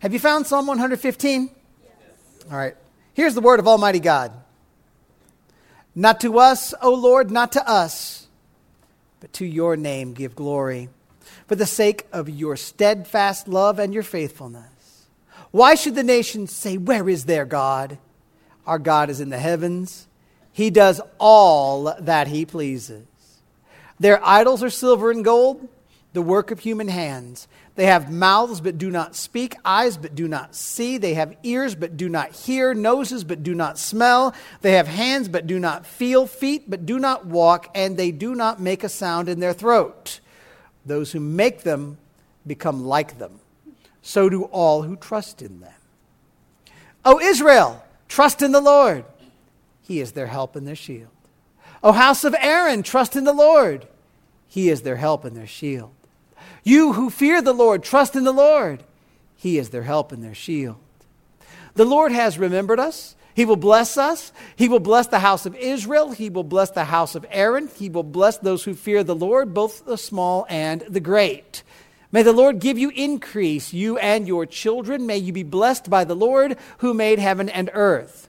Have you found Psalm 115? Yes. All right. Here's the word of Almighty God. Not to us, O Lord, not to us, but to your name give glory, for the sake of your steadfast love and your faithfulness. Why should the nations say, Where is their God? Our God is in the heavens. He does all that he pleases. Their idols are silver and gold, the work of human hands. They have mouths but do not speak, eyes but do not see. They have ears but do not hear, noses but do not smell. They have hands but do not feel, feet but do not walk, and they do not make a sound in their throat. Those who make them become like them. So do all who trust in them. O Israel, trust in the Lord. He is their help and their shield. O house of Aaron, trust in the Lord. He is their help and their shield. You who fear the Lord, trust in the Lord. He is their help and their shield. The Lord has remembered us. He will bless us. He will bless the house of Israel. He will bless the house of Aaron. He will bless those who fear the Lord, both the small and the great. May the Lord give you increase, you and your children. May you be blessed by the Lord who made heaven and earth.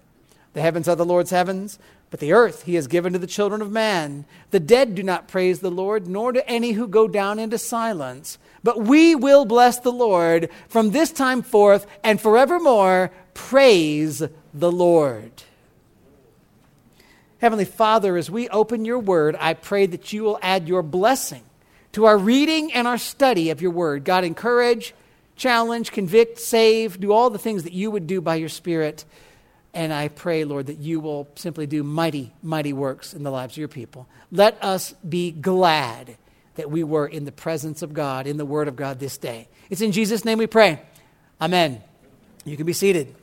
The heavens are the Lord's heavens, but the earth he has given to the children of man. The dead do not praise the Lord, nor do any who go down into silence. But we will bless the Lord from this time forth and forevermore. Praise the Lord. Heavenly Father, as we open your word, I pray that you will add your blessing to our reading and our study of your word. God, encourage, challenge, convict, save, do all the things that you would do by your Spirit. And I pray, Lord, that you will simply do mighty, mighty works in the lives of your people. Let us be glad that we were in the presence of God, in the Word of God this day. It's in Jesus' name we pray. Amen. You can be seated.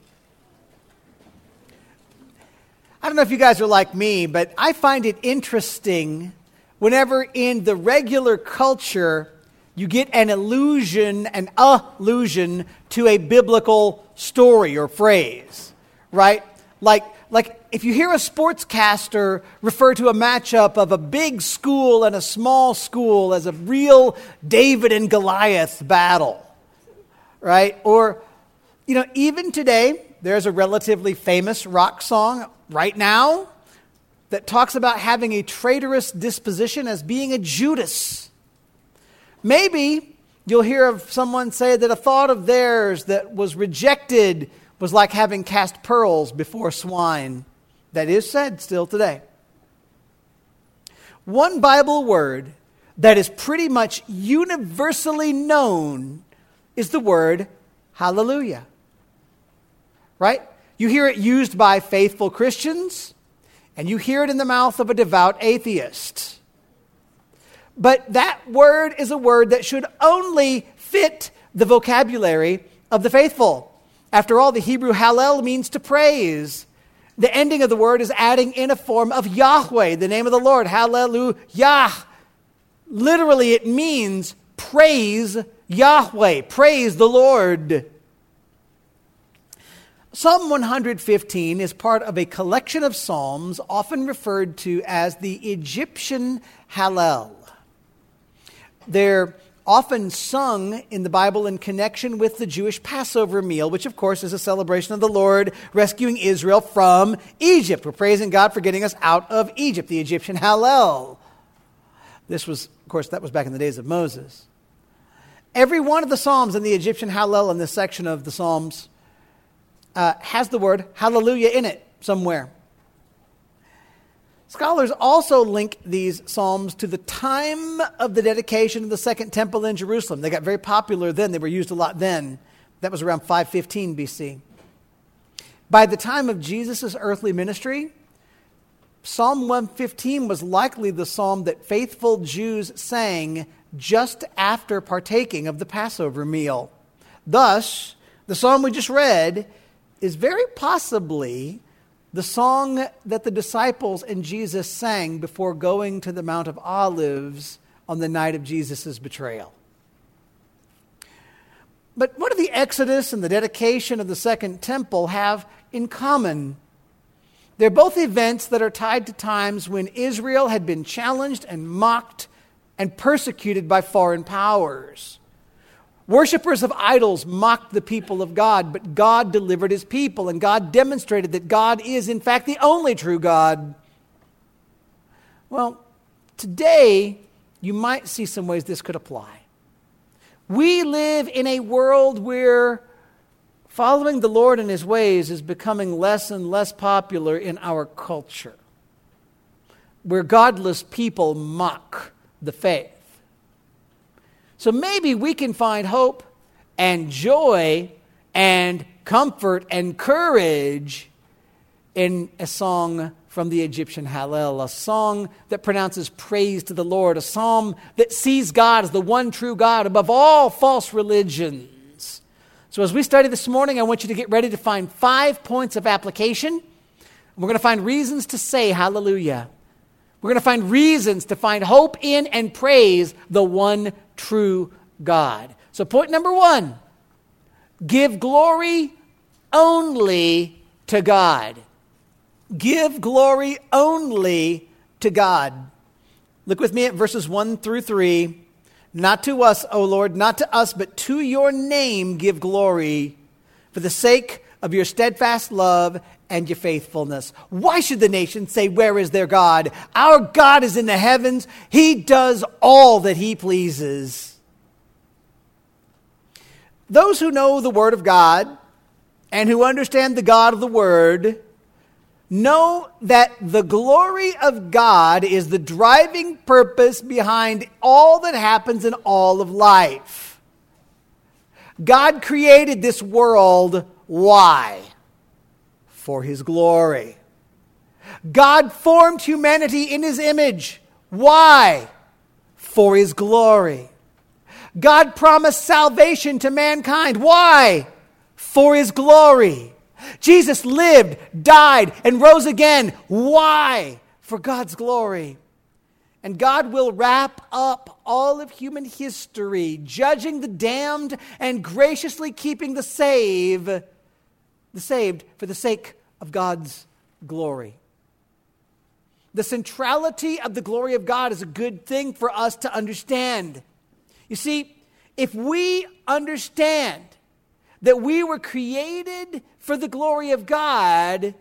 I don't know if you guys are like me, but I find it interesting whenever in the regular culture you get an allusion, an allusion to a biblical story or phrase right? Like, like if you hear a sportscaster refer to a matchup of a big school and a small school as a real David and Goliath battle, right? Or, you know, even today, there's a relatively famous rock song right now that talks about having a traitorous disposition as being a Judas. Maybe you'll hear of someone say that a thought of theirs that was rejected was like having cast pearls before swine. That is said still today. One Bible word that is pretty much universally known is the word hallelujah. Right? You hear it used by faithful Christians, and you hear it in the mouth of a devout atheist. But that word is a word that should only fit the vocabulary of the faithful. After all, the Hebrew hallel means to praise. The ending of the word is adding in a form of Yahweh, the name of the Lord. Hallelujah. Literally, it means praise Yahweh, praise the Lord. Psalm 115 is part of a collection of psalms often referred to as the Egyptian Hallel. They're often sung in the Bible in connection with the Jewish Passover meal, which, of course, is a celebration of the Lord rescuing Israel from Egypt. We're praising God for getting us out of Egypt, the Egyptian Hallel. This was, of course, that was back in the days of Moses. Every one of the Psalms in the Egyptian Hallel in this section of the Psalms uh, has the word hallelujah in it somewhere. Scholars also link these psalms to the time of the dedication of the Second Temple in Jerusalem. They got very popular then, they were used a lot then. That was around 515 BC. By the time of Jesus' earthly ministry, Psalm 115 was likely the psalm that faithful Jews sang just after partaking of the Passover meal. Thus, the psalm we just read is very possibly the song that the disciples and Jesus sang before going to the Mount of Olives on the night of Jesus' betrayal. But what do the Exodus and the dedication of the Second Temple have in common? They're both events that are tied to times when Israel had been challenged and mocked and persecuted by foreign powers. Worshippers of idols mocked the people of God, but God delivered his people, and God demonstrated that God is, in fact, the only true God. Well, today, you might see some ways this could apply. We live in a world where following the Lord and his ways is becoming less and less popular in our culture, where godless people mock the faith. So maybe we can find hope and joy and comfort and courage in a song from the Egyptian Hallel, a song that pronounces praise to the Lord, a psalm that sees God as the one true God above all false religions. So, as we study this morning, I want you to get ready to find five points of application. We're going to find reasons to say hallelujah. We're going to find reasons to find hope in and praise the one true God. So, point number one give glory only to God. Give glory only to God. Look with me at verses 1 through 3. Not to us, O Lord, not to us, but to your name give glory for the sake of your steadfast love and your faithfulness. Why should the nations say, Where is their God? Our God is in the heavens. He does all that he pleases. Those who know the Word of God and who understand the God of the Word know that the glory of God is the driving purpose behind all that happens in all of life. God created this world. Why? For His glory. God formed humanity in His image. Why? For His glory. God promised salvation to mankind. Why? For His glory. Jesus lived, died, and rose again. Why? For God's glory. And God will wrap up all of human history, judging the damned and graciously keeping the saved, the saved for the sake of God's glory. The centrality of the glory of God is a good thing for us to understand. You see, if we understand that we were created for the glory of God,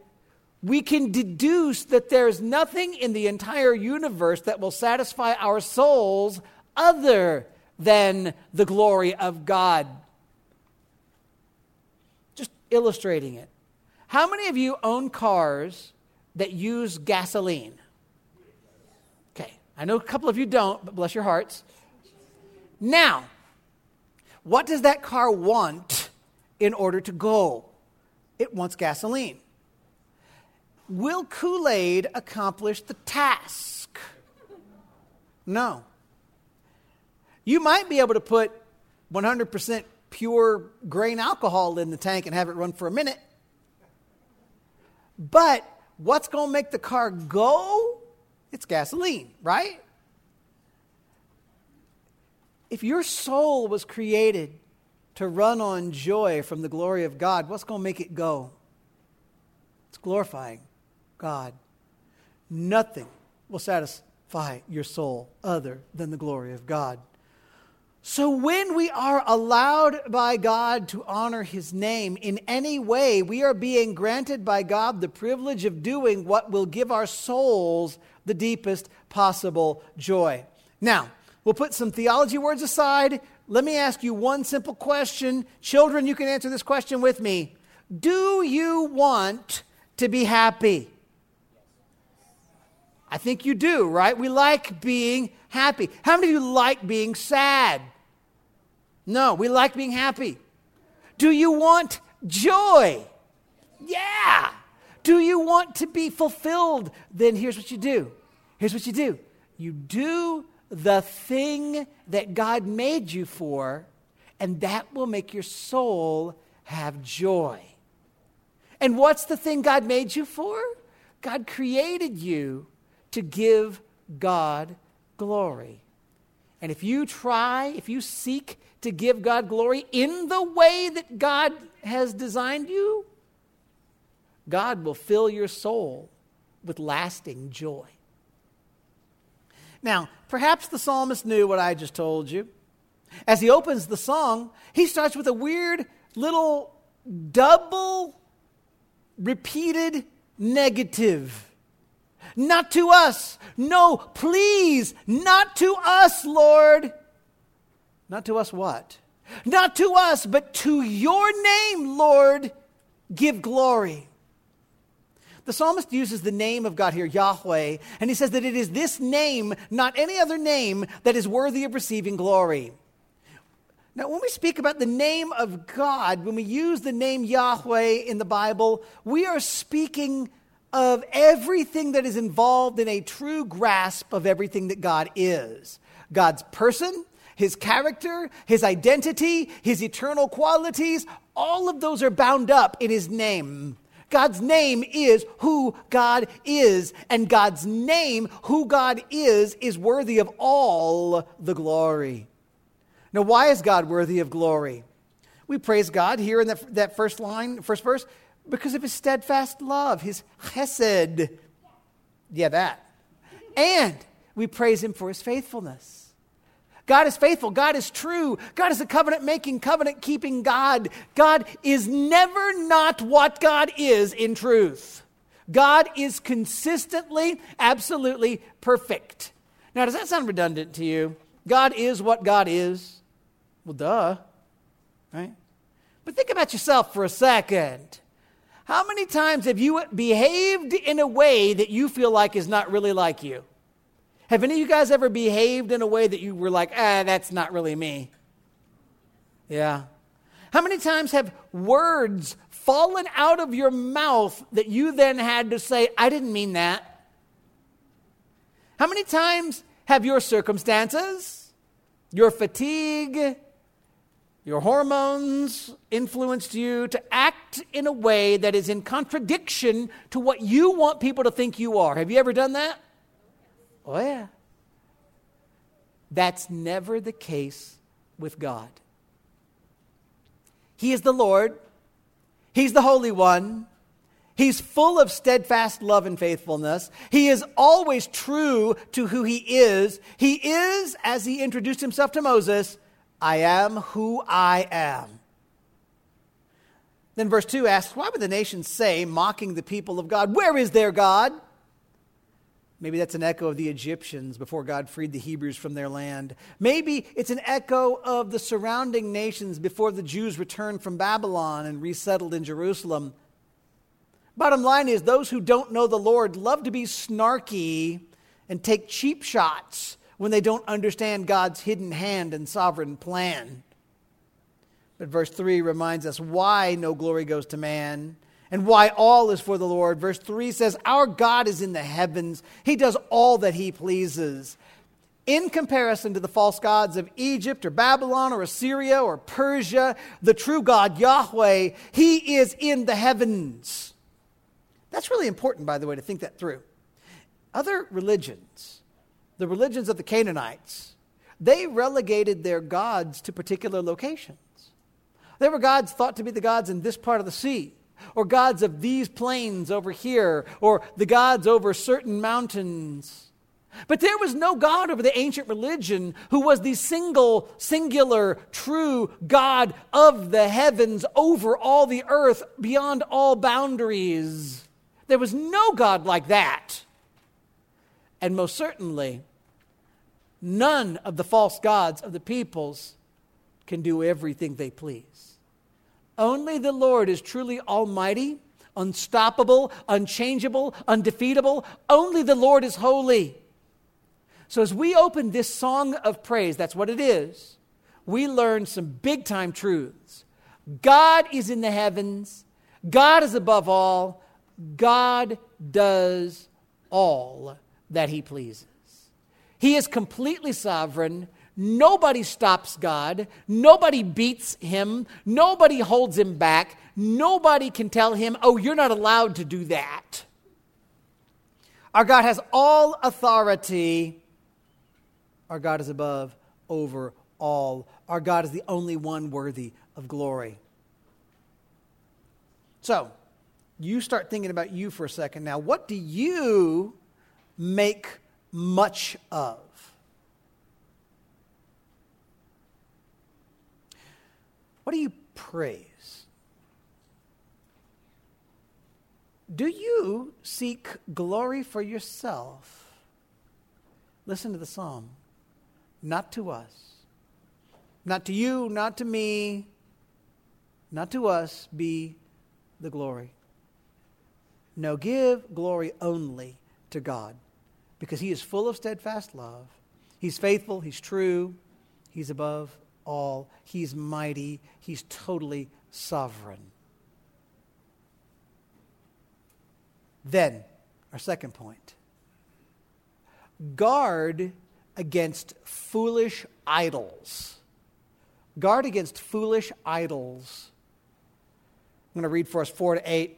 we can deduce that there's nothing in the entire universe that will satisfy our souls other than the glory of God. Just illustrating it. How many of you own cars that use gasoline? Okay, I know a couple of you don't, but bless your hearts. Now, what does that car want in order to go. It wants gasoline. Will Kool Aid accomplish the task? No. You might be able to put 100% pure grain alcohol in the tank and have it run for a minute. But what's going to make the car go? It's gasoline, right? If your soul was created to run on joy from the glory of God, what's going to make it go? It's glorifying God. Nothing will satisfy your soul other than the glory of God. So, when we are allowed by God to honor His name in any way, we are being granted by God the privilege of doing what will give our souls the deepest possible joy. Now, we'll put some theology words aside let me ask you one simple question. Children, you can answer this question with me. Do you want to be happy? I think you do, right? We like being happy. How many of you like being sad? No, we like being happy. Do you want joy? Yeah. Do you want to be fulfilled? Then here's what you do. Here's what you do. You do the thing that God made you for, and that will make your soul have joy. And what's the thing God made you for? God created you to give God glory. And if you try, if you seek to give God glory in the way that God has designed you, God will fill your soul with lasting joy. Now, perhaps the psalmist knew what I just told you. As he opens the song, he starts with a weird little double repeated negative. Not to us. No, please, not to us, Lord. Not to us what? Not to us, but to your name, Lord, give glory. The psalmist uses the name of God here, Yahweh, and he says that it is this name, not any other name, that is worthy of receiving glory. Now, when we speak about the name of God, when we use the name Yahweh in the Bible, we are speaking of everything that is involved in a true grasp of everything that God is God's person, his character, his identity, his eternal qualities, all of those are bound up in his name. God's name is who God is, and God's name, who God is, is worthy of all the glory. Now, why is God worthy of glory? We praise God here in that, that first line, first verse, because of his steadfast love, his chesed. Yeah, that. And we praise him for his faithfulness. God is faithful. God is true. God is a covenant making, covenant keeping God. God is never not what God is in truth. God is consistently, absolutely perfect. Now, does that sound redundant to you? God is what God is? Well, duh, right? But think about yourself for a second. How many times have you behaved in a way that you feel like is not really like you? Have any of you guys ever behaved in a way that you were like, ah, that's not really me? Yeah. How many times have words fallen out of your mouth that you then had to say, I didn't mean that? How many times have your circumstances, your fatigue, your hormones influenced you to act in a way that is in contradiction to what you want people to think you are? Have you ever done that? Oh, yeah. That's never the case with God. He is the Lord, He's the Holy One. He's full of steadfast love and faithfulness. He is always true to who he is. He is, as he introduced himself to Moses, I am who I am. Then verse 2 asks, Why would the nations say, mocking the people of God, Where is their God? Maybe that's an echo of the Egyptians before God freed the Hebrews from their land. Maybe it's an echo of the surrounding nations before the Jews returned from Babylon and resettled in Jerusalem. Bottom line is, those who don't know the Lord love to be snarky and take cheap shots when they don't understand God's hidden hand and sovereign plan. But verse 3 reminds us why no glory goes to man and why all is for the Lord. Verse 3 says, Our God is in the heavens, He does all that He pleases. In comparison to the false gods of Egypt or Babylon or Assyria or Persia, the true God, Yahweh, He is in the heavens. That's really important, by the way, to think that through. Other religions, the religions of the Canaanites, they relegated their gods to particular locations. There were gods thought to be the gods in this part of the sea or gods of these plains over here, or the gods over certain mountains. But there was no God over the ancient religion who was the single, singular, true God of the heavens over all the earth beyond all boundaries. There was no God like that. And most certainly, none of the false gods of the peoples can do everything they please. Only the Lord is truly almighty, unstoppable, unchangeable, undefeatable. Only the Lord is holy. So, as we open this song of praise, that's what it is, we learn some big time truths. God is in the heavens, God is above all, God does all that He pleases. He is completely sovereign. Nobody stops God. Nobody beats him. Nobody holds him back. Nobody can tell him, oh, you're not allowed to do that. Our God has all authority. Our God is above, over all. Our God is the only one worthy of glory. So, you start thinking about you for a second now. What do you make much of? What do you praise? Do you seek glory for yourself? Listen to the psalm. Not to us. Not to you, not to me, not to us be the glory. No, give glory only to God because He is full of steadfast love. He's faithful, He's true, He's above all, He's mighty, He's totally sovereign. Then, our second point guard against foolish idols. Guard against foolish idols. I'm going to read for us 4 to 8.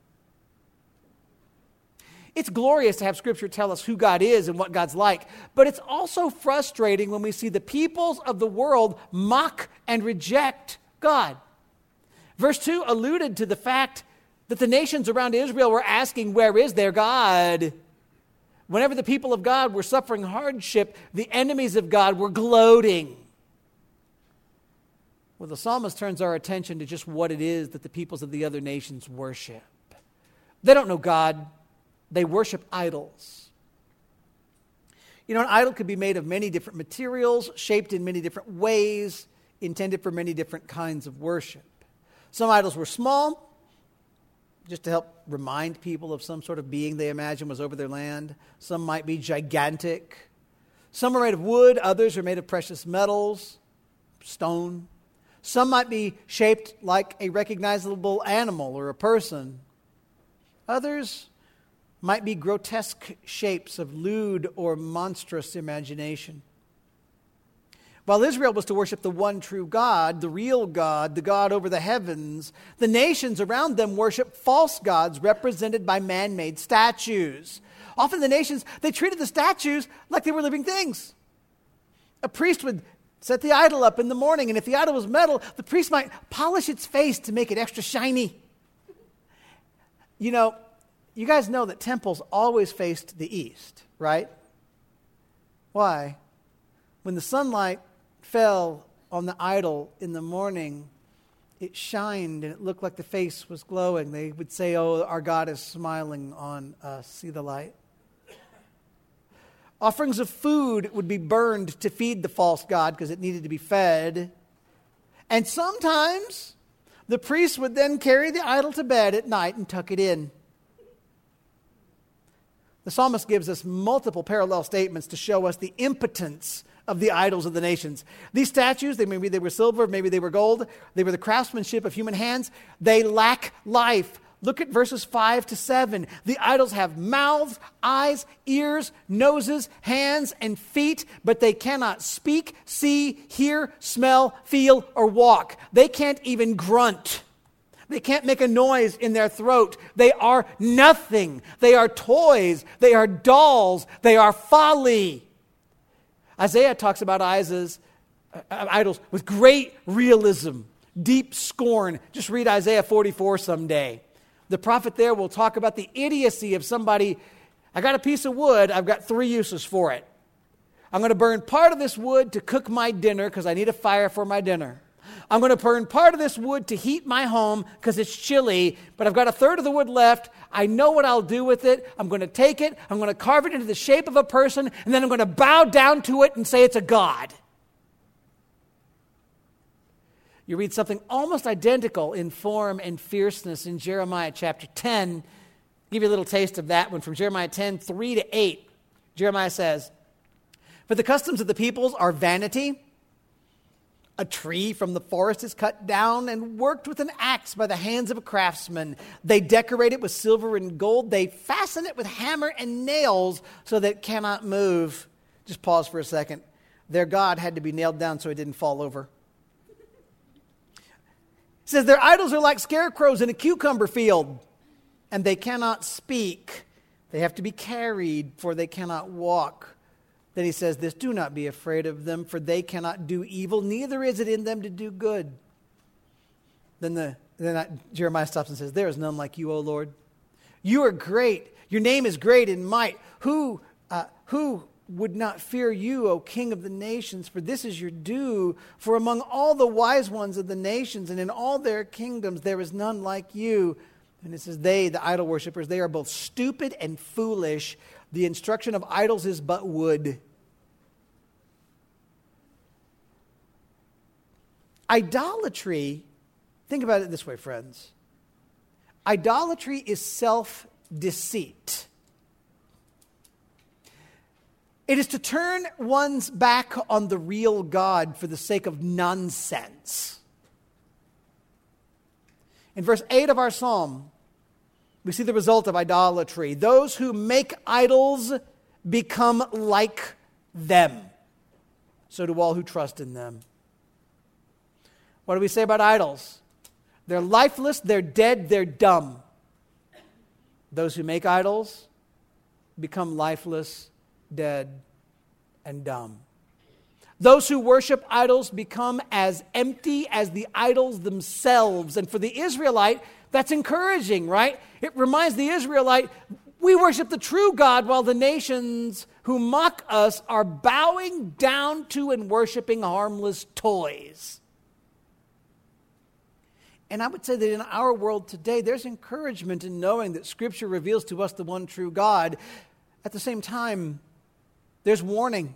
It's glorious to have Scripture tell us who God is and what God's like, but it's also frustrating when we see the peoples of the world mock and reject God. Verse 2 alluded to the fact that the nations around Israel were asking, Where is their God? Whenever the people of God were suffering hardship, the enemies of God were gloating. Well, the psalmist turns our attention to just what it is that the peoples of the other nations worship. They don't know God, they worship idols. You know, an idol could be made of many different materials, shaped in many different ways, intended for many different kinds of worship. Some idols were small, just to help remind people of some sort of being they imagine was over their land. Some might be gigantic. Some are made of wood, others are made of precious metals, stone. Some might be shaped like a recognizable animal or a person. Others might be grotesque shapes of lewd or monstrous imagination. While Israel was to worship the one true God, the real God, the God over the heavens, the nations around them worship false gods represented by man made statues. Often the nations, they treated the statues like they were living things. A priest would set the idol up in the morning, and if the idol was metal, the priest might polish its face to make it extra shiny. You know, you guys know that temples always faced the east, right? Why? When the sunlight fell on the idol in the morning, it shined and it looked like the face was glowing. They would say, Oh, our God is smiling on us. See the light? Offerings of food would be burned to feed the false God because it needed to be fed. And sometimes the priest would then carry the idol to bed at night and tuck it in. The psalmist gives us multiple parallel statements to show us the impotence of the idols of the nations. These statues, they, maybe they were silver, maybe they were gold, they were the craftsmanship of human hands. They lack life. Look at verses 5 to 7. The idols have mouths, eyes, ears, noses, hands, and feet, but they cannot speak, see, hear, smell, feel, or walk. They can't even grunt. They can't make a noise in their throat. They are nothing. They are toys. They are dolls. They are folly. Isaiah talks about idols, uh, idols with great realism, deep scorn. Just read Isaiah 44 someday. The prophet there will talk about the idiocy of somebody. I got a piece of wood, I've got three uses for it. I'm going to burn part of this wood to cook my dinner because I need a fire for my dinner. I'm going to burn part of this wood to heat my home because it's chilly, but I've got a third of the wood left. I know what I'll do with it. I'm going to take it, I'm going to carve it into the shape of a person, and then I'm going to bow down to it and say it's a god. You read something almost identical in form and fierceness in Jeremiah chapter 10. I'll give you a little taste of that one from Jeremiah 10, 3 to 8. Jeremiah says, For the customs of the peoples are vanity a tree from the forest is cut down and worked with an axe by the hands of a craftsman. They decorate it with silver and gold. They fasten it with hammer and nails so that it cannot move. Just pause for a second. Their God had to be nailed down so it didn't fall over. It says their idols are like scarecrows in a cucumber field, and they cannot speak. They have to be carried, for they cannot walk. Then he says this Do not be afraid of them, for they cannot do evil, neither is it in them to do good. Then, the, then I, Jeremiah stops and says, There is none like you, O Lord. You are great. Your name is great in might. Who, uh, who would not fear you, O King of the nations? For this is your due. For among all the wise ones of the nations and in all their kingdoms, there is none like you. And it says, They, the idol worshippers, they are both stupid and foolish. The instruction of idols is but wood. Idolatry, think about it this way, friends. Idolatry is self deceit. It is to turn one's back on the real God for the sake of nonsense. In verse 8 of our psalm, we see the result of idolatry. Those who make idols become like them. So do all who trust in them. What do we say about idols? They're lifeless, they're dead, they're dumb. Those who make idols become lifeless, dead, and dumb. Those who worship idols become as empty as the idols themselves. And for the Israelite, that's encouraging, right? It reminds the Israelite, we worship the true God while the nations who mock us are bowing down to and worshiping harmless toys. And I would say that in our world today, there's encouragement in knowing that Scripture reveals to us the one true God. At the same time, there's warning.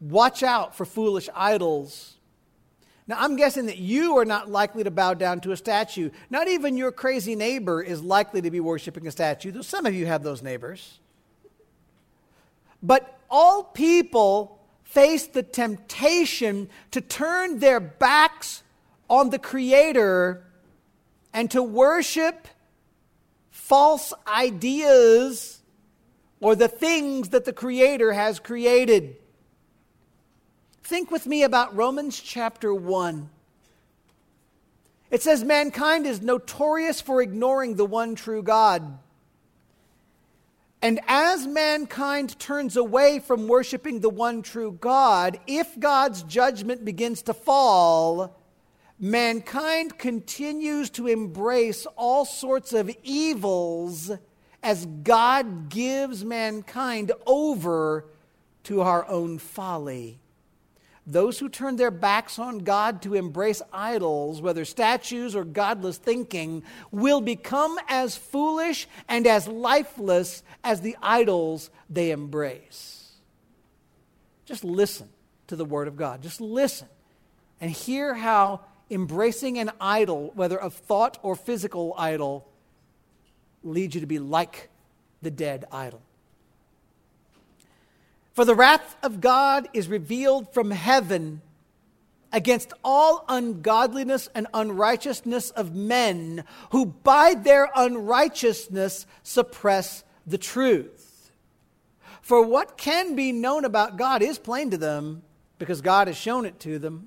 Watch out for foolish idols. Now, I'm guessing that you are not likely to bow down to a statue. Not even your crazy neighbor is likely to be worshiping a statue, though some of you have those neighbors. But all people face the temptation to turn their backs on the Creator and to worship false ideas or the things that the Creator has created. Think with me about Romans chapter 1. It says, Mankind is notorious for ignoring the one true God. And as mankind turns away from worshiping the one true God, if God's judgment begins to fall, mankind continues to embrace all sorts of evils as God gives mankind over to our own folly. Those who turn their backs on God to embrace idols, whether statues or godless thinking, will become as foolish and as lifeless as the idols they embrace. Just listen to the Word of God. Just listen and hear how embracing an idol, whether of thought or physical idol, leads you to be like the dead idol. For the wrath of God is revealed from heaven against all ungodliness and unrighteousness of men who by their unrighteousness suppress the truth. For what can be known about God is plain to them because God has shown it to them.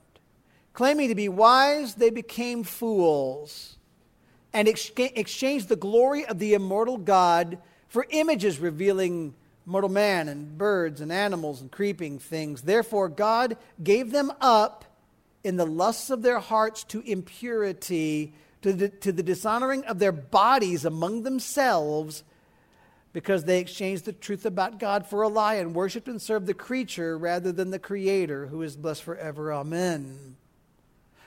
Claiming to be wise, they became fools and exchanged the glory of the immortal God for images revealing mortal man and birds and animals and creeping things. Therefore, God gave them up in the lusts of their hearts to impurity, to the, to the dishonoring of their bodies among themselves, because they exchanged the truth about God for a lie and worshiped and served the creature rather than the Creator, who is blessed forever. Amen.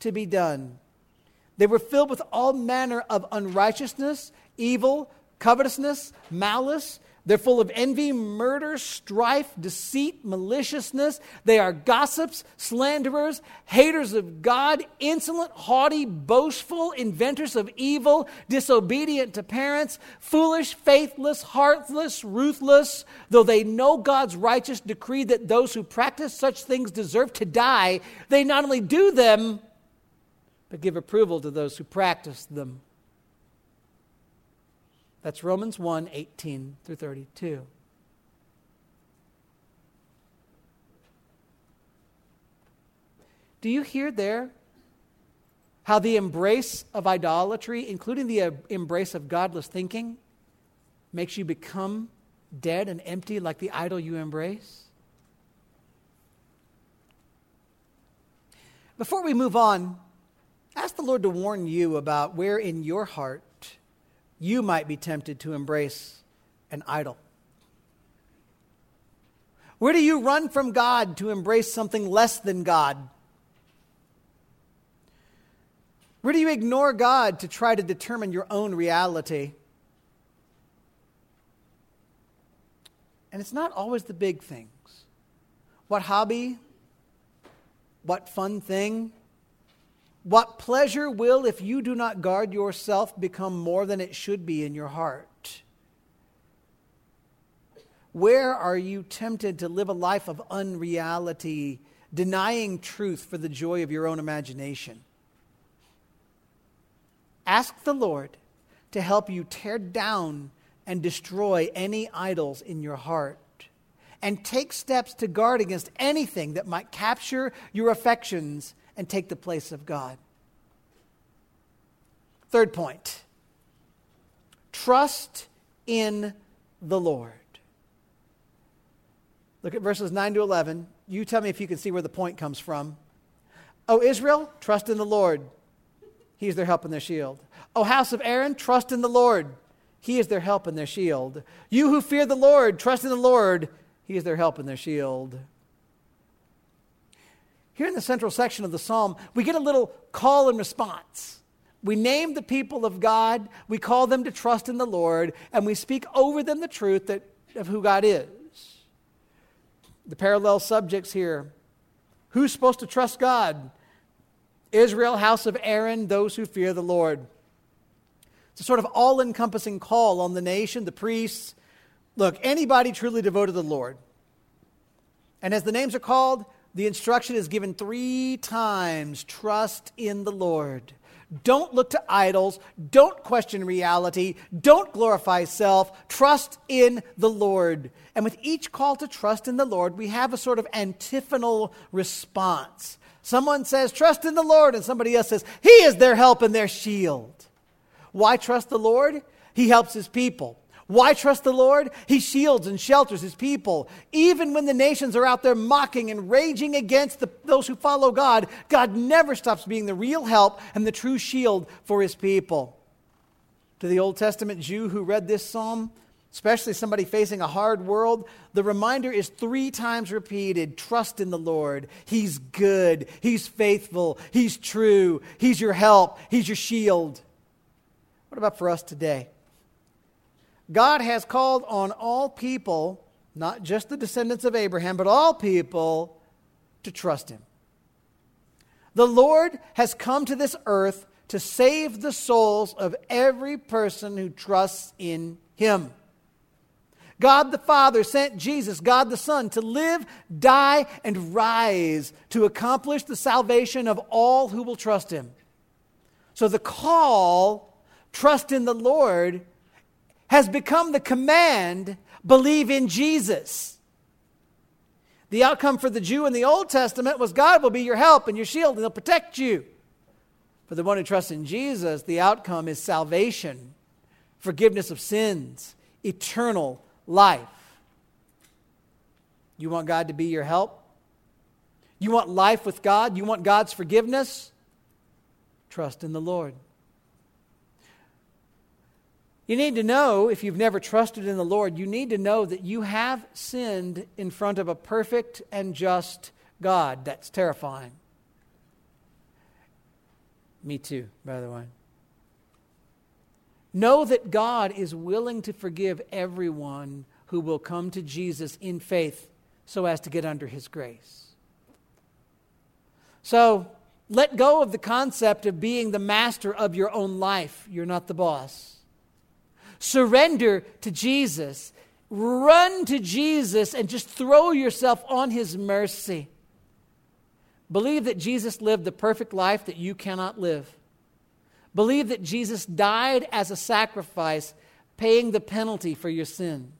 to be done. They were filled with all manner of unrighteousness, evil, covetousness, malice. They're full of envy, murder, strife, deceit, maliciousness. They are gossips, slanderers, haters of God, insolent, haughty, boastful, inventors of evil, disobedient to parents, foolish, faithless, heartless, ruthless. Though they know God's righteous decree that those who practice such things deserve to die, they not only do them, but give approval to those who practice them. That's Romans 1 18 through 32. Do you hear there how the embrace of idolatry, including the embrace of godless thinking, makes you become dead and empty like the idol you embrace? Before we move on, ask the Lord to warn you about where in your heart you might be tempted to embrace an idol. Where do you run from God to embrace something less than God? Where do you ignore God to try to determine your own reality? And it's not always the big things. What hobby? What fun thing? What pleasure will, if you do not guard yourself, become more than it should be in your heart? Where are you tempted to live a life of unreality, denying truth for the joy of your own imagination? Ask the Lord to help you tear down and destroy any idols in your heart and take steps to guard against anything that might capture your affections and take the place of God. Third point trust in the Lord. Look at verses 9 to 11. You tell me if you can see where the point comes from. Oh, Israel, trust in the Lord. He is their help and their shield. Oh, house of Aaron, trust in the Lord. He is their help and their shield. You who fear the Lord, trust in the Lord. He is their help and their shield. Here in the central section of the psalm, we get a little call and response. We name the people of God, we call them to trust in the Lord, and we speak over them the truth that, of who God is. The parallel subjects here who's supposed to trust God? Israel, house of Aaron, those who fear the Lord. It's a sort of all encompassing call on the nation, the priests. Look, anybody truly devoted to the Lord. And as the names are called, the instruction is given three times trust in the Lord. Don't look to idols. Don't question reality. Don't glorify self. Trust in the Lord. And with each call to trust in the Lord, we have a sort of antiphonal response. Someone says, Trust in the Lord, and somebody else says, He is their help and their shield. Why trust the Lord? He helps His people. Why trust the Lord? He shields and shelters his people. Even when the nations are out there mocking and raging against the, those who follow God, God never stops being the real help and the true shield for his people. To the Old Testament Jew who read this psalm, especially somebody facing a hard world, the reminder is three times repeated trust in the Lord. He's good, He's faithful, He's true, He's your help, He's your shield. What about for us today? God has called on all people, not just the descendants of Abraham, but all people, to trust him. The Lord has come to this earth to save the souls of every person who trusts in him. God the Father sent Jesus, God the Son, to live, die, and rise to accomplish the salvation of all who will trust him. So the call, trust in the Lord, has become the command believe in Jesus. The outcome for the Jew in the Old Testament was God will be your help and your shield and he'll protect you. For the one who trusts in Jesus, the outcome is salvation, forgiveness of sins, eternal life. You want God to be your help? You want life with God? You want God's forgiveness? Trust in the Lord. You need to know, if you've never trusted in the Lord, you need to know that you have sinned in front of a perfect and just God. That's terrifying. Me too, by the way. Know that God is willing to forgive everyone who will come to Jesus in faith so as to get under his grace. So let go of the concept of being the master of your own life. You're not the boss. Surrender to Jesus. Run to Jesus and just throw yourself on his mercy. Believe that Jesus lived the perfect life that you cannot live. Believe that Jesus died as a sacrifice, paying the penalty for your sins.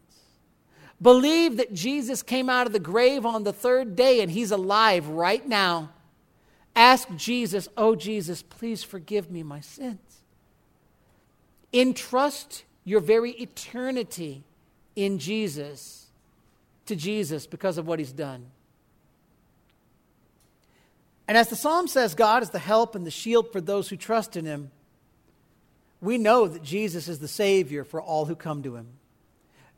Believe that Jesus came out of the grave on the third day and he's alive right now. Ask Jesus, Oh, Jesus, please forgive me my sins. Entrust your very eternity in Jesus to Jesus because of what he's done. And as the psalm says, God is the help and the shield for those who trust in him, we know that Jesus is the Savior for all who come to him.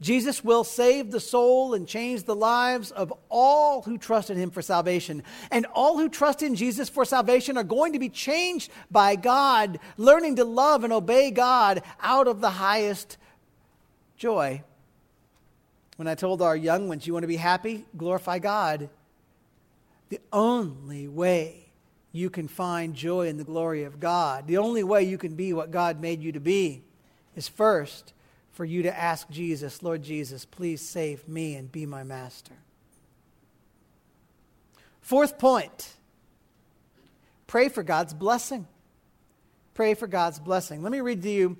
Jesus will save the soul and change the lives of all who trust in him for salvation. And all who trust in Jesus for salvation are going to be changed by God, learning to love and obey God out of the highest joy. When I told our young ones, you want to be happy? Glorify God. The only way you can find joy in the glory of God, the only way you can be what God made you to be, is first for you to ask Jesus, Lord Jesus, please save me and be my master. Fourth point pray for God's blessing. Pray for God's blessing. Let me read to you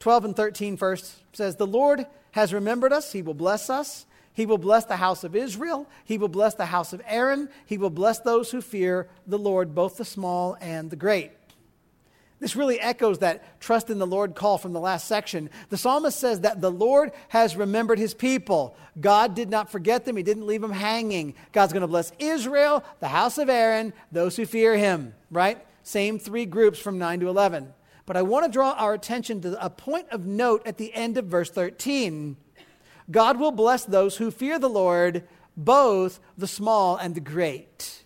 12 and 13 first. It says, The Lord has remembered us, He will bless us. He will bless the house of Israel. He will bless the house of Aaron. He will bless those who fear the Lord, both the small and the great. This really echoes that trust in the Lord call from the last section. The psalmist says that the Lord has remembered his people. God did not forget them, he didn't leave them hanging. God's going to bless Israel, the house of Aaron, those who fear him, right? Same three groups from 9 to 11. But I want to draw our attention to a point of note at the end of verse 13. God will bless those who fear the Lord, both the small and the great.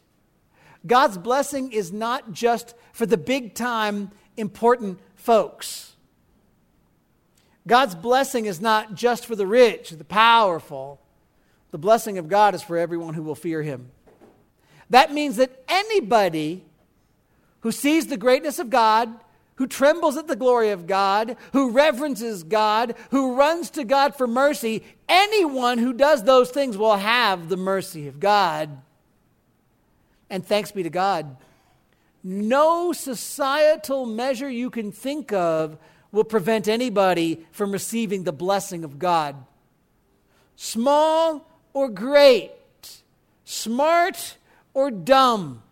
God's blessing is not just for the big time important folks. God's blessing is not just for the rich, the powerful. The blessing of God is for everyone who will fear him. That means that anybody who sees the greatness of God, who trembles at the glory of God, who reverences God, who runs to God for mercy, anyone who does those things will have the mercy of God. And thanks be to God. No societal measure you can think of will prevent anybody from receiving the blessing of God. Small or great, smart or dumb,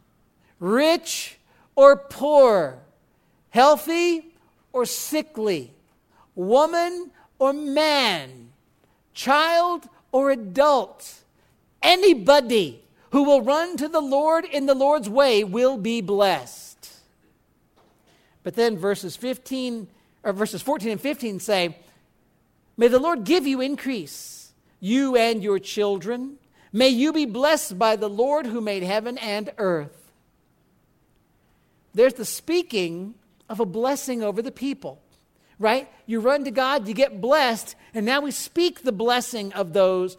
rich or poor, healthy or sickly, woman or man, child or adult, anybody who will run to the Lord in the Lord's way will be blessed. But then verses 15 or verses 14 and 15 say, May the Lord give you increase, you and your children. May you be blessed by the Lord who made heaven and earth. There's the speaking of a blessing over the people, right? You run to God, you get blessed, and now we speak the blessing of those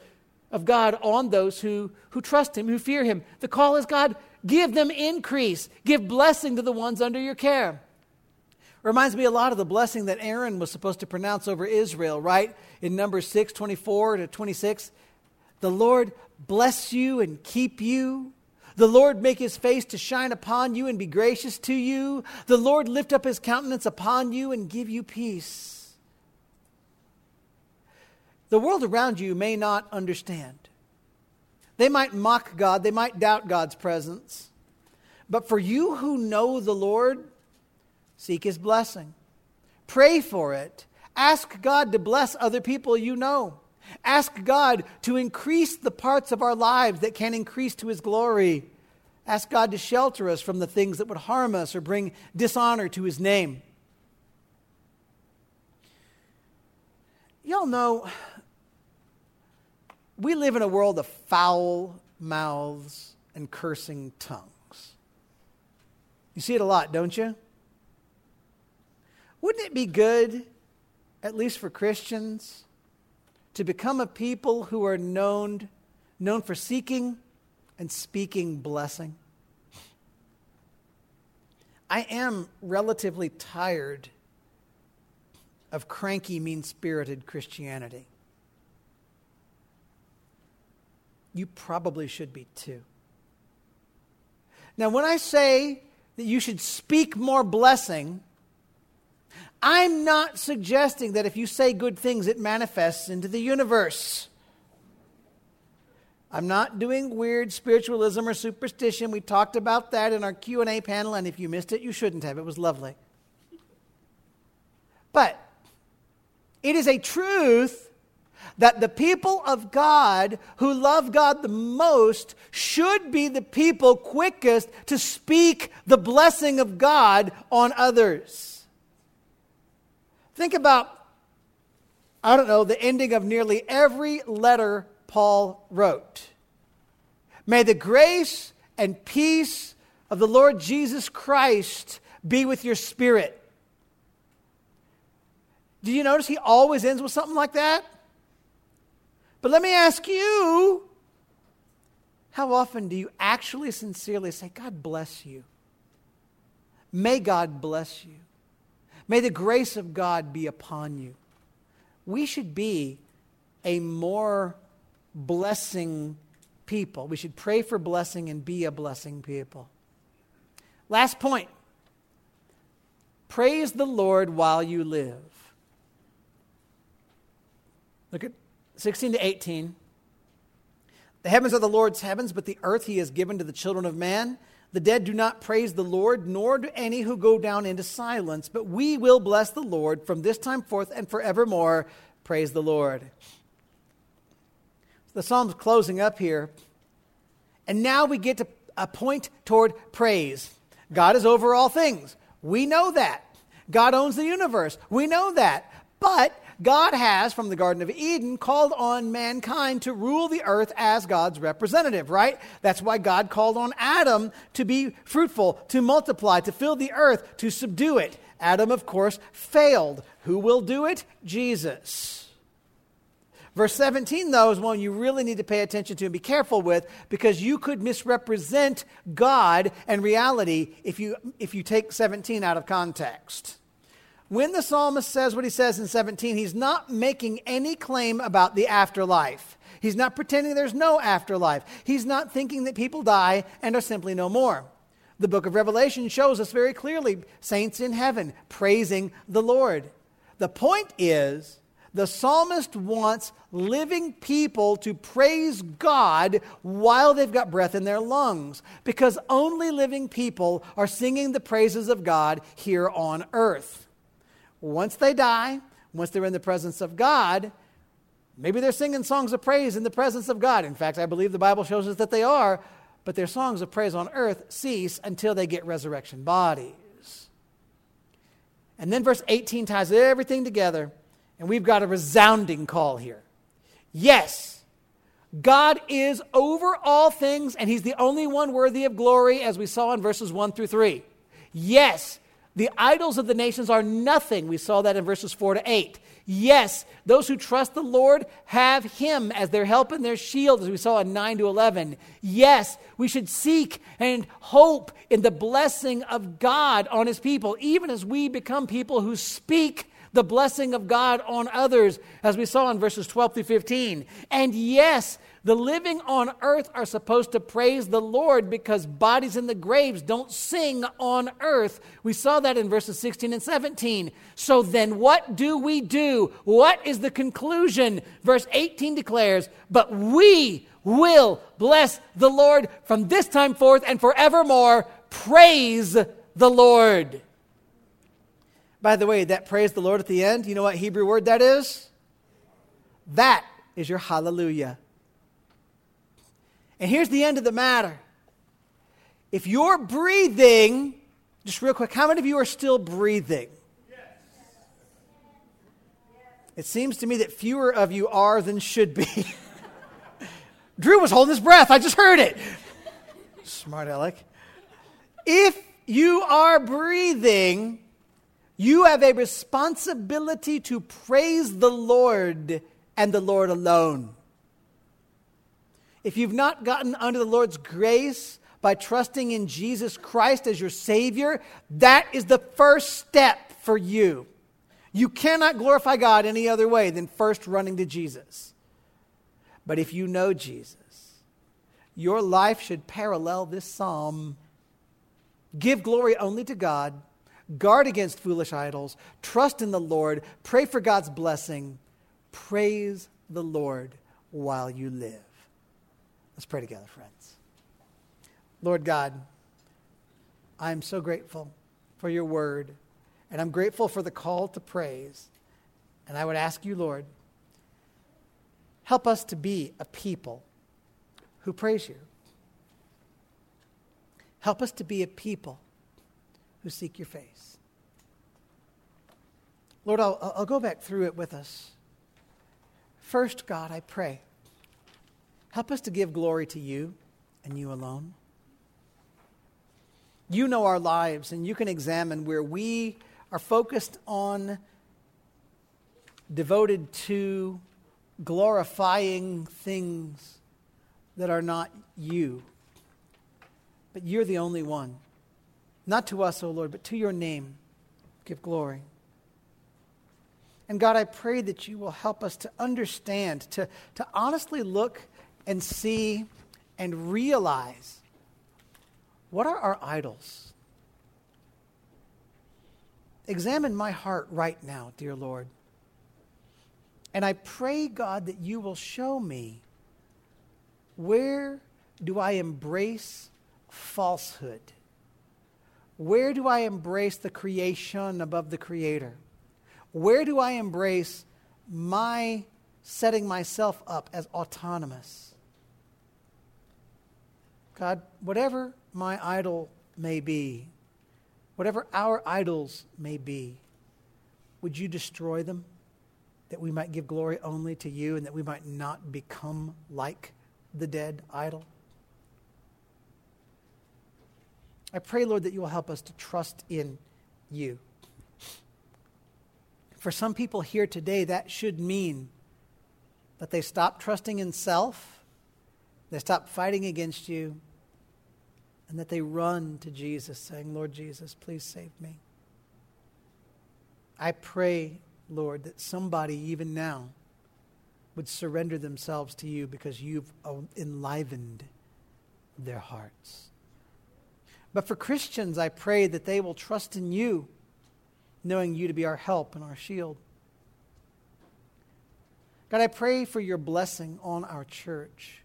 of God on those who, who trust Him, who fear Him. The call is God, give them increase, give blessing to the ones under your care. Reminds me a lot of the blessing that Aaron was supposed to pronounce over Israel, right? In Numbers 6 24 to 26. The Lord bless you and keep you. The Lord make his face to shine upon you and be gracious to you. The Lord lift up his countenance upon you and give you peace. The world around you may not understand. They might mock God, they might doubt God's presence. But for you who know the Lord, seek his blessing. Pray for it. Ask God to bless other people you know. Ask God to increase the parts of our lives that can increase to his glory. Ask God to shelter us from the things that would harm us or bring dishonor to his name. Y'all know we live in a world of foul mouths and cursing tongues. You see it a lot, don't you? Wouldn't it be good, at least for Christians, to become a people who are known, known for seeking and speaking blessing? I am relatively tired of cranky, mean spirited Christianity. You probably should be too. Now, when I say that you should speak more blessing, I'm not suggesting that if you say good things, it manifests into the universe. I'm not doing weird spiritualism or superstition. We talked about that in our Q&A panel and if you missed it, you shouldn't have. It was lovely. But it is a truth that the people of God who love God the most should be the people quickest to speak the blessing of God on others. Think about, I don't know, the ending of nearly every letter Paul wrote. May the grace and peace of the Lord Jesus Christ be with your spirit. Do you notice he always ends with something like that? But let me ask you how often do you actually sincerely say, God bless you? May God bless you. May the grace of God be upon you. We should be a more blessing people. We should pray for blessing and be a blessing people. Last point praise the Lord while you live. Look at 16 to 18. The heavens are the Lord's heavens, but the earth he has given to the children of man. The dead do not praise the Lord, nor do any who go down into silence, but we will bless the Lord from this time forth and forevermore. Praise the Lord. The psalm's closing up here. And now we get to a point toward praise. God is over all things. We know that. God owns the universe. We know that. But God has, from the Garden of Eden, called on mankind to rule the earth as God's representative, right? That's why God called on Adam to be fruitful, to multiply, to fill the earth, to subdue it. Adam, of course, failed. Who will do it? Jesus. Verse 17, though, is one you really need to pay attention to and be careful with because you could misrepresent God and reality if you, if you take 17 out of context. When the psalmist says what he says in 17, he's not making any claim about the afterlife. He's not pretending there's no afterlife. He's not thinking that people die and are simply no more. The book of Revelation shows us very clearly saints in heaven praising the Lord. The point is, the psalmist wants living people to praise God while they've got breath in their lungs, because only living people are singing the praises of God here on earth. Once they die, once they're in the presence of God, maybe they're singing songs of praise in the presence of God. In fact, I believe the Bible shows us that they are, but their songs of praise on earth cease until they get resurrection bodies. And then verse 18 ties everything together, and we've got a resounding call here. Yes, God is over all things, and He's the only one worthy of glory, as we saw in verses 1 through 3. Yes, the idols of the nations are nothing. We saw that in verses 4 to 8. Yes, those who trust the Lord have Him as their help and their shield, as we saw in 9 to 11. Yes, we should seek and hope in the blessing of God on His people, even as we become people who speak the blessing of God on others, as we saw in verses 12 through 15. And yes, the living on earth are supposed to praise the Lord because bodies in the graves don't sing on earth. We saw that in verses 16 and 17. So then, what do we do? What is the conclusion? Verse 18 declares, But we will bless the Lord from this time forth and forevermore. Praise the Lord. By the way, that praise the Lord at the end, you know what Hebrew word that is? That is your hallelujah. And here's the end of the matter. If you're breathing, just real quick, how many of you are still breathing? It seems to me that fewer of you are than should be. Drew was holding his breath. I just heard it. Smart aleck. If you are breathing, you have a responsibility to praise the Lord and the Lord alone. If you've not gotten under the Lord's grace by trusting in Jesus Christ as your Savior, that is the first step for you. You cannot glorify God any other way than first running to Jesus. But if you know Jesus, your life should parallel this psalm. Give glory only to God Guard against foolish idols. Trust in the Lord. Pray for God's blessing. Praise the Lord while you live. Let's pray together, friends. Lord God, I am so grateful for your word, and I'm grateful for the call to praise. And I would ask you, Lord, help us to be a people who praise you. Help us to be a people who seek your face. Lord, I'll, I'll go back through it with us. First, God, I pray, help us to give glory to you and you alone. You know our lives, and you can examine where we are focused on, devoted to glorifying things that are not you. But you're the only one. Not to us, O Lord, but to your name give glory. And God, I pray that you will help us to understand, to, to honestly look and see and realize what are our idols? Examine my heart right now, dear Lord. And I pray, God, that you will show me where do I embrace falsehood? Where do I embrace the creation above the creator? Where do I embrace my setting myself up as autonomous? God, whatever my idol may be, whatever our idols may be, would you destroy them that we might give glory only to you and that we might not become like the dead idol? I pray, Lord, that you will help us to trust in you. For some people here today, that should mean that they stop trusting in self, they stop fighting against you, and that they run to Jesus, saying, Lord Jesus, please save me. I pray, Lord, that somebody even now would surrender themselves to you because you've uh, enlivened their hearts. But for Christians, I pray that they will trust in you, knowing you to be our help and our shield. God, I pray for your blessing on our church.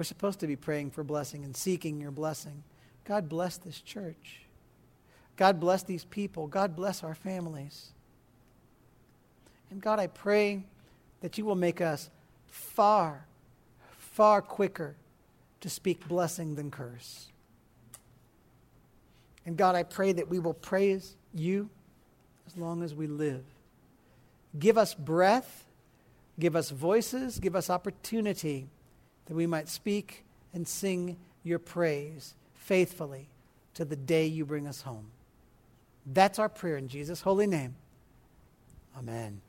We're supposed to be praying for blessing and seeking your blessing. God bless this church. God bless these people. God bless our families. And God, I pray that you will make us far, far quicker to speak blessing than curse. And God, I pray that we will praise you as long as we live. Give us breath, give us voices, give us opportunity that we might speak and sing your praise faithfully to the day you bring us home. That's our prayer in Jesus' holy name. Amen.